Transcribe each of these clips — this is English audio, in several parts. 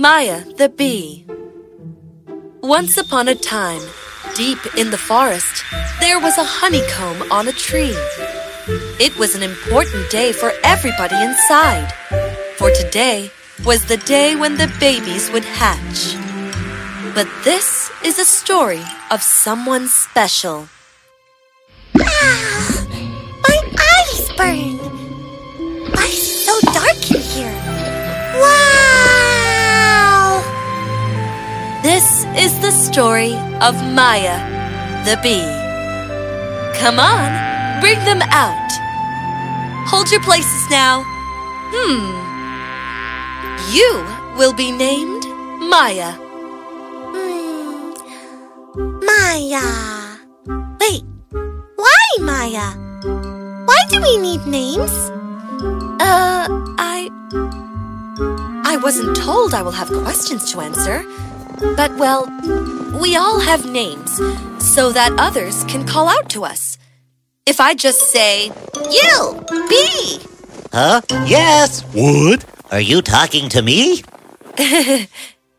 Maya the Bee. Once upon a time, deep in the forest, there was a honeycomb on a tree. It was an important day for everybody inside, for today was the day when the babies would hatch. But this is a story of someone special. Story of Maya, the bee. Come on, bring them out. Hold your places now. Hmm. You will be named Maya. Hmm. Maya. Wait, why Maya? Why do we need names? Uh, I. I wasn't told I will have questions to answer. But, well, we all have names so that others can call out to us. If I just say, You, bee, Huh? Yes. What? Are you talking to me?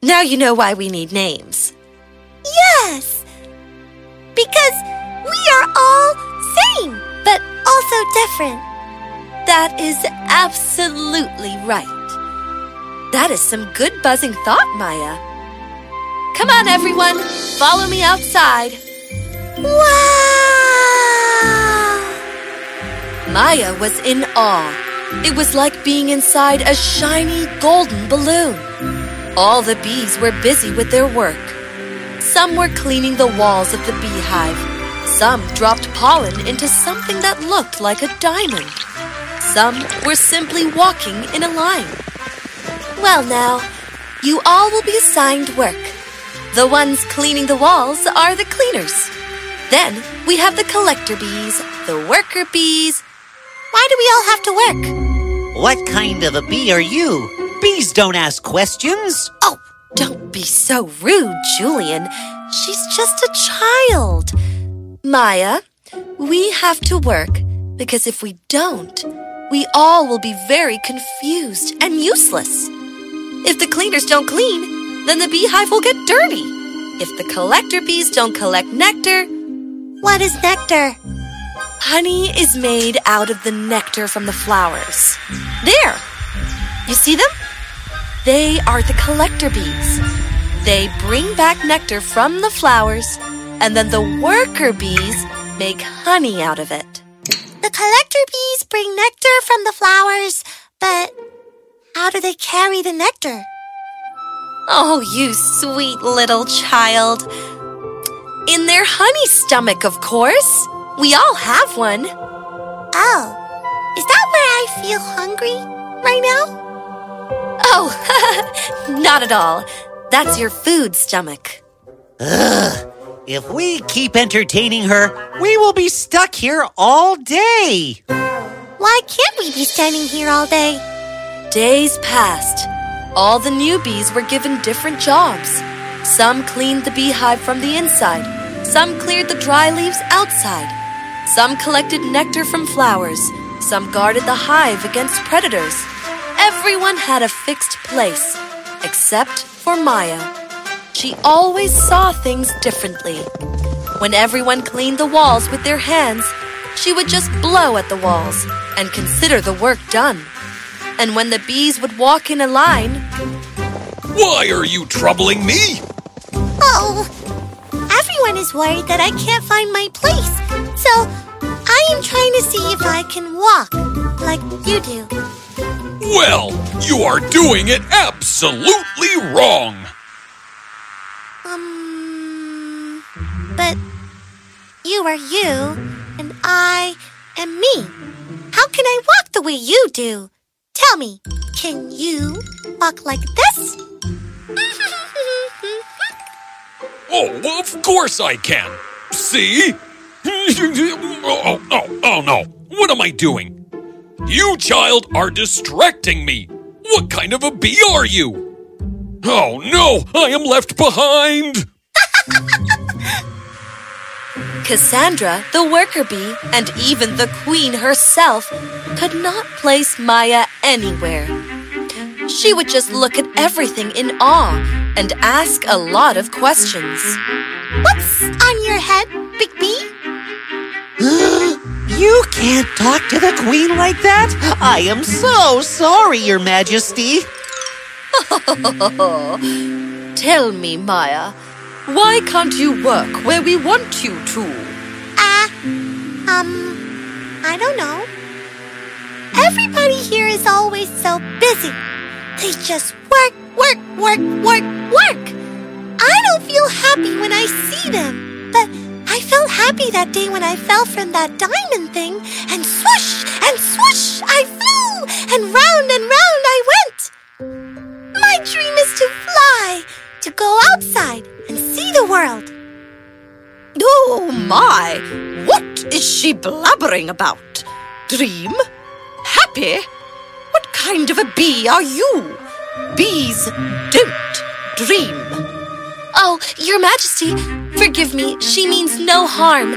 now you know why we need names. Yes. Because we are all same, but also different. That is absolutely right. That is some good buzzing thought, Maya. Come on, everyone, follow me outside. Wow! Maya was in awe. It was like being inside a shiny golden balloon. All the bees were busy with their work. Some were cleaning the walls of the beehive. Some dropped pollen into something that looked like a diamond. Some were simply walking in a line. Well, now, you all will be assigned work. The ones cleaning the walls are the cleaners. Then we have the collector bees, the worker bees. Why do we all have to work? What kind of a bee are you? Bees don't ask questions. Oh, don't be so rude, Julian. She's just a child. Maya, we have to work because if we don't, we all will be very confused and useless. If the cleaners don't clean, then the beehive will get dirty. If the collector bees don't collect nectar, What is nectar? honey is made out of the nectar from the flowers. There! You see them? They are the collector bees. They bring back nectar from the flowers, and then the worker bees make honey out of it. The collector bees bring nectar from the flowers, but how do they carry the nectar? Oh, you sweet little child. In their honey stomach, of course. We all have one. Oh, is that where I feel hungry right now? Oh, not at all. That's your food stomach. Ugh. If we keep entertaining her, we will be stuck here all day. Why can't we be standing here all day? Days passed. All the newbies were given different jobs. Some cleaned the beehive from the inside, some cleared the dry leaves outside, some collected nectar from flowers, some guarded the hive against predators. Everyone had a fixed place, except for Maya. She always saw things differently. When everyone cleaned the walls with their hands, she would just blow at the walls and consider the work done. And when the bees would walk in a line, Why are you troubling me? Oh, everyone is worried that I can't find my place. So I am trying to see if I can walk like you do. Well, you are doing it absolutely wrong. Um, but you are you, and I am me. How can I walk the way you do? Tell me, can you walk like this? Oh, of course I can. See? oh, oh, oh no. What am I doing? You, child, are distracting me. What kind of a bee are you? Oh no, I am left behind. Cassandra, the worker bee, and even the queen herself could not place Maya anywhere. She would just look at everything in awe and ask a lot of questions. What's on your head, Big Bee? you can't talk to the queen like that. I am so sorry, your majesty. Tell me, Maya, why can't you work where we want you to? Ah, uh, um, I don't know. Everybody here is always so busy. They just work, work, work, work, work. I don't feel happy when I see them, but I felt happy that day when I fell from that diamond thing, and swoosh and swoosh I flew, and round and round I went. My dream is to fly, to go outside and see the world. Oh my! What is she blabbering about? Dream? Happy? What kind of a bee are you? Bees don't dream. Oh, Your Majesty, forgive me, she means no harm.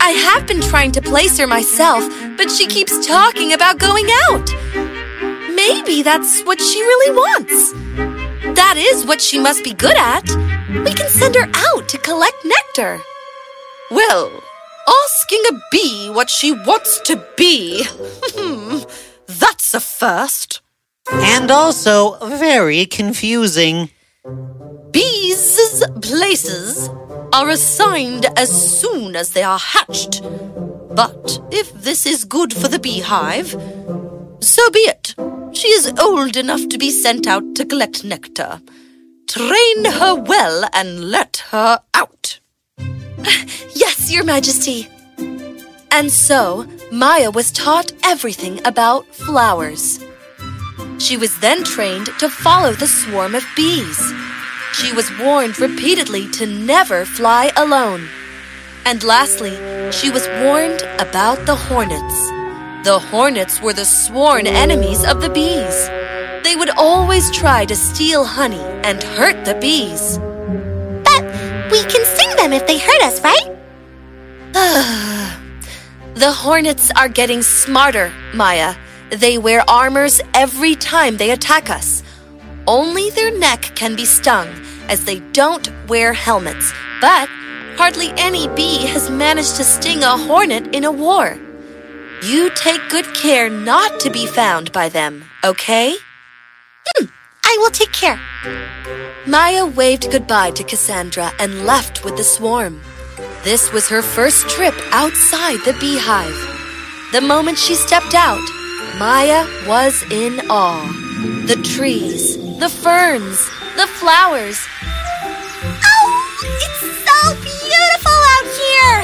I have been trying to place her myself, but she keeps talking about going out. Maybe that's what she really wants. That is what she must be good at. We can send her out to collect nectar. Well, asking a bee what she wants to be. Hmm. That's a first. And also very confusing. Bees' places are assigned as soon as they are hatched. But if this is good for the beehive, so be it. She is old enough to be sent out to collect nectar. Train her well and let her out. Yes, Your Majesty. And so, Maya was taught everything about flowers. She was then trained to follow the swarm of bees. She was warned repeatedly to never fly alone. And lastly, she was warned about the hornets. The hornets were the sworn enemies of the bees. They would always try to steal honey and hurt the bees. But we can sting them if they hurt us, right? The hornets are getting smarter, Maya. They wear armors every time they attack us. Only their neck can be stung, as they don't wear helmets. But hardly any bee has managed to sting a hornet in a war. You take good care not to be found by them, okay? Hmm, I will take care. Maya waved goodbye to Cassandra and left with the swarm. This was her first trip outside the beehive. The moment she stepped out, Maya was in awe. The trees, the ferns, the flowers. Oh, it's so beautiful out here!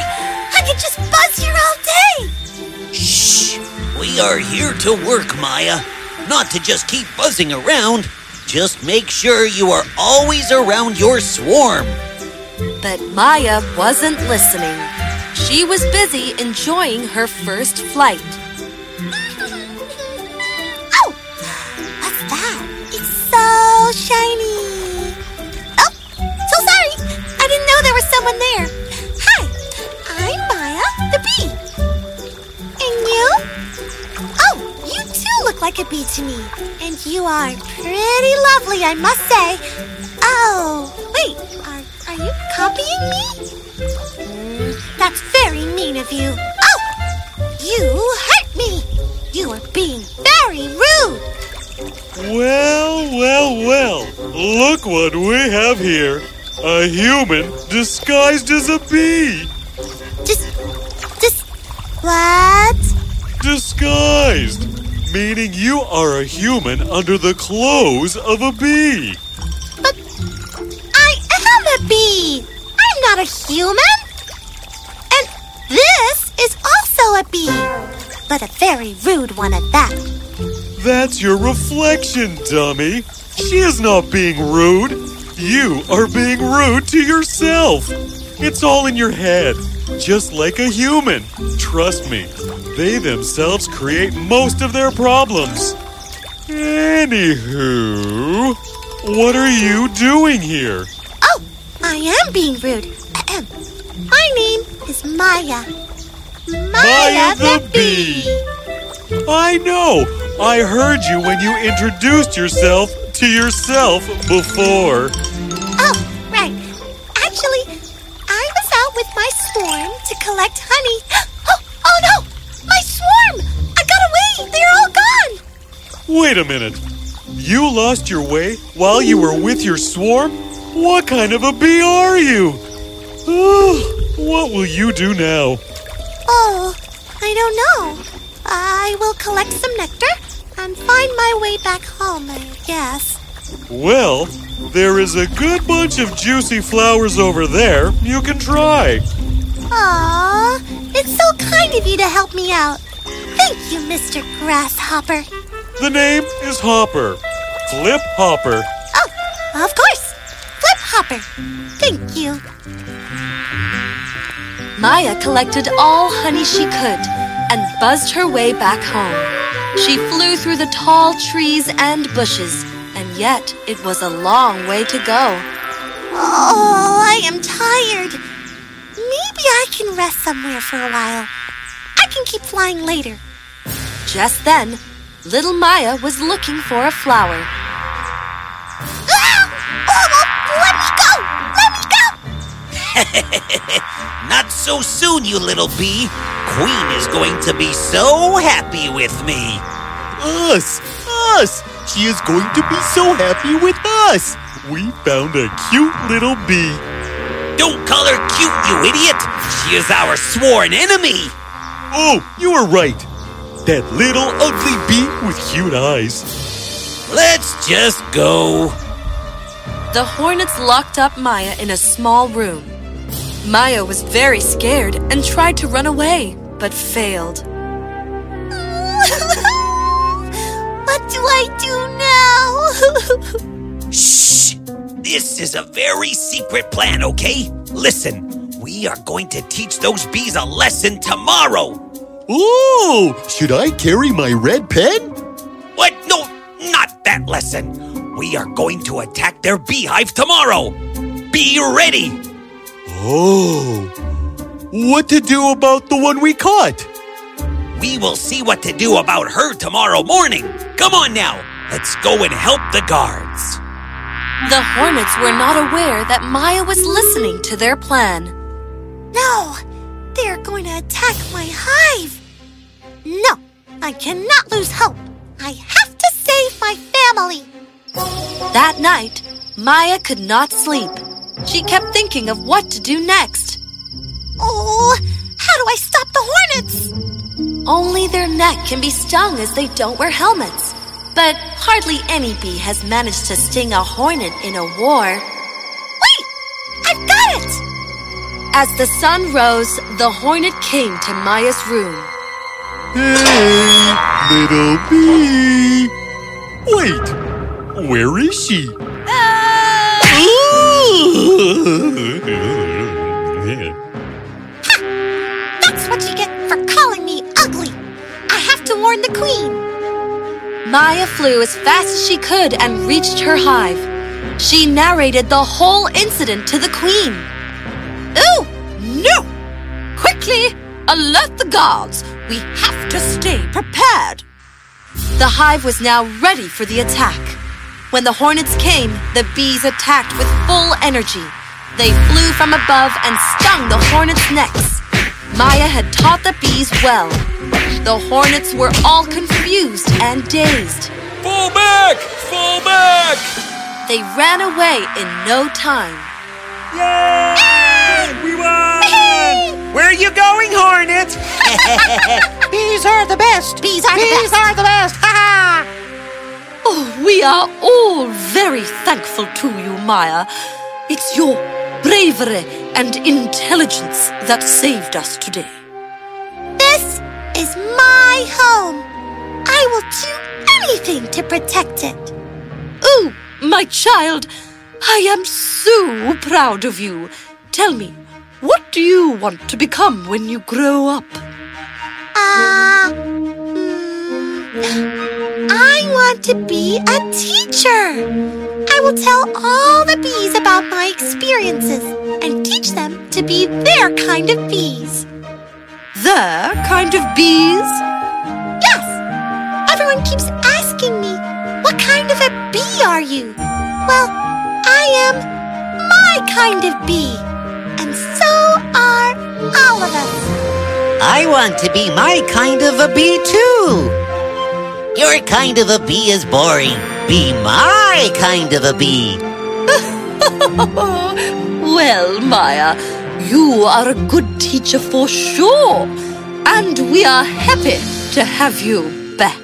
I could just buzz here all day! Shh! We are here to work, Maya. Not to just keep buzzing around. Just make sure you are always around your swarm. But Maya wasn't listening. She was busy enjoying her first flight. oh! What's that? It's so shiny! Oh! So sorry! I didn't know there was someone there. Hi! I'm Maya, the bee. And you? Oh, you too look like a bee to me. And you are pretty lovely, I must say. Oh, wait, are, you copying me? Mm, that's very mean of you. Oh! You hurt me! You are being very rude! Well, well, well. Look what we have here. A human disguised as a bee. Just, just, what? Disguised, meaning you are a human under the clothes of a bee. A bee. I'm not a human. And this is also a bee, but a very rude one at that. That's your reflection, dummy. She is not being rude. You are being rude to yourself. It's all in your head, just like a human. Trust me, they themselves create most of their problems. Anywho, what are you doing here? I am being rude. Ahem. My name is Maya. Maya, Maya the bee. I know. I heard you when you introduced yourself to yourself before. Oh, right. Actually, I was out with my swarm to collect honey. Oh, oh no! My swarm! I got away! They're all gone! Wait a minute. You lost your way while you were with your swarm? What kind of a bee are you? what will you do now? Oh, I don't know. I will collect some nectar and find my way back home, I guess. Well, there is a good bunch of juicy flowers over there. You can try. Aw, it's so kind of you to help me out. Thank you, Mr. Grasshopper. The name is Hopper. Flip Hopper. Oh, of course. Flip Hopper. Thank you. Maya collected all honey she could and buzzed her way back home. She flew through the tall trees and bushes, and yet it was a long way to go. Oh, I am tired. Maybe I can rest somewhere for a while. I can keep flying later. Just then, little Maya was looking for a flower. Ah! Oh, let me Not so soon, you little bee. Queen is going to be so happy with me. Us! Us! She is going to be so happy with us! We found a cute little bee. Don't call her cute, you idiot! She is our sworn enemy! Oh, you are right. That little ugly bee with cute eyes. Let's just go. The hornets locked up Maya in a small room. Maya was very scared and tried to run away, but failed. what do I do now? Shh! This is a very secret plan, okay? Listen, we are going to teach those bees a lesson tomorrow. Oh, should I carry my red pen? What? No, not that lesson. We are going to attack their beehive tomorrow. Be ready. Oh, what to do about the one we caught? We will see what to do about her tomorrow morning. Come on now, let's go and help the guards. The hornets were not aware that Maya was listening to their plan. No, they're going to attack my hive. No, I cannot lose hope. I have to save my family. That night, Maya could not sleep. She kept thinking of what to do next. Oh, how do I stop the hornets? Only their neck can be stung as they don't wear helmets. But hardly any bee has managed to sting a hornet in a war. Wait! I've got it! As the sun rose, the hornet came to Maya's room. Hey, little bee. Wait, where is she? That's what you get for calling me ugly. I have to warn the queen. Maya flew as fast as she could and reached her hive. She narrated the whole incident to the queen. Oh, no! Quickly, alert the guards. We have to stay prepared. The hive was now ready for the attack. When the hornets came, the bees attacked with full energy. They flew from above and stung the hornets' necks. Maya had taught the bees well. The hornets were all confused and dazed. Fall back! Fall back! They ran away in no time. Yay! We won! Where are you going, Hornet? Bees are the best. Bees are the Bees best. are the best. Ha ha! Oh, we are all very thankful to you, Maya. It's your bravery and intelligence that saved us today. This is my home. I will do anything to protect it. Oh, my child, I am so proud of you. Tell me, what do you want to become when you grow up? Ah, hmm, I want to be a teacher. I will tell all the bees about my experiences and teach them to be their kind of bees. Their kind of bees? Yes, everyone everyone keeps asking me, what kind of a bee are you? Well, I am my kind of bee. And so are all of us. I want to be my kind of a bee too. Your kind of a bee is boring. Be my kind of a bee. well, Maya, you are a good teacher for sure. And we are happy to have you back.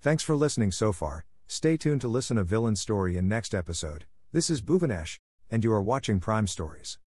Thanks for listening so far. Stay tuned to listen a villain story in next episode. This is Bhuvanesh, and you are watching Prime Stories.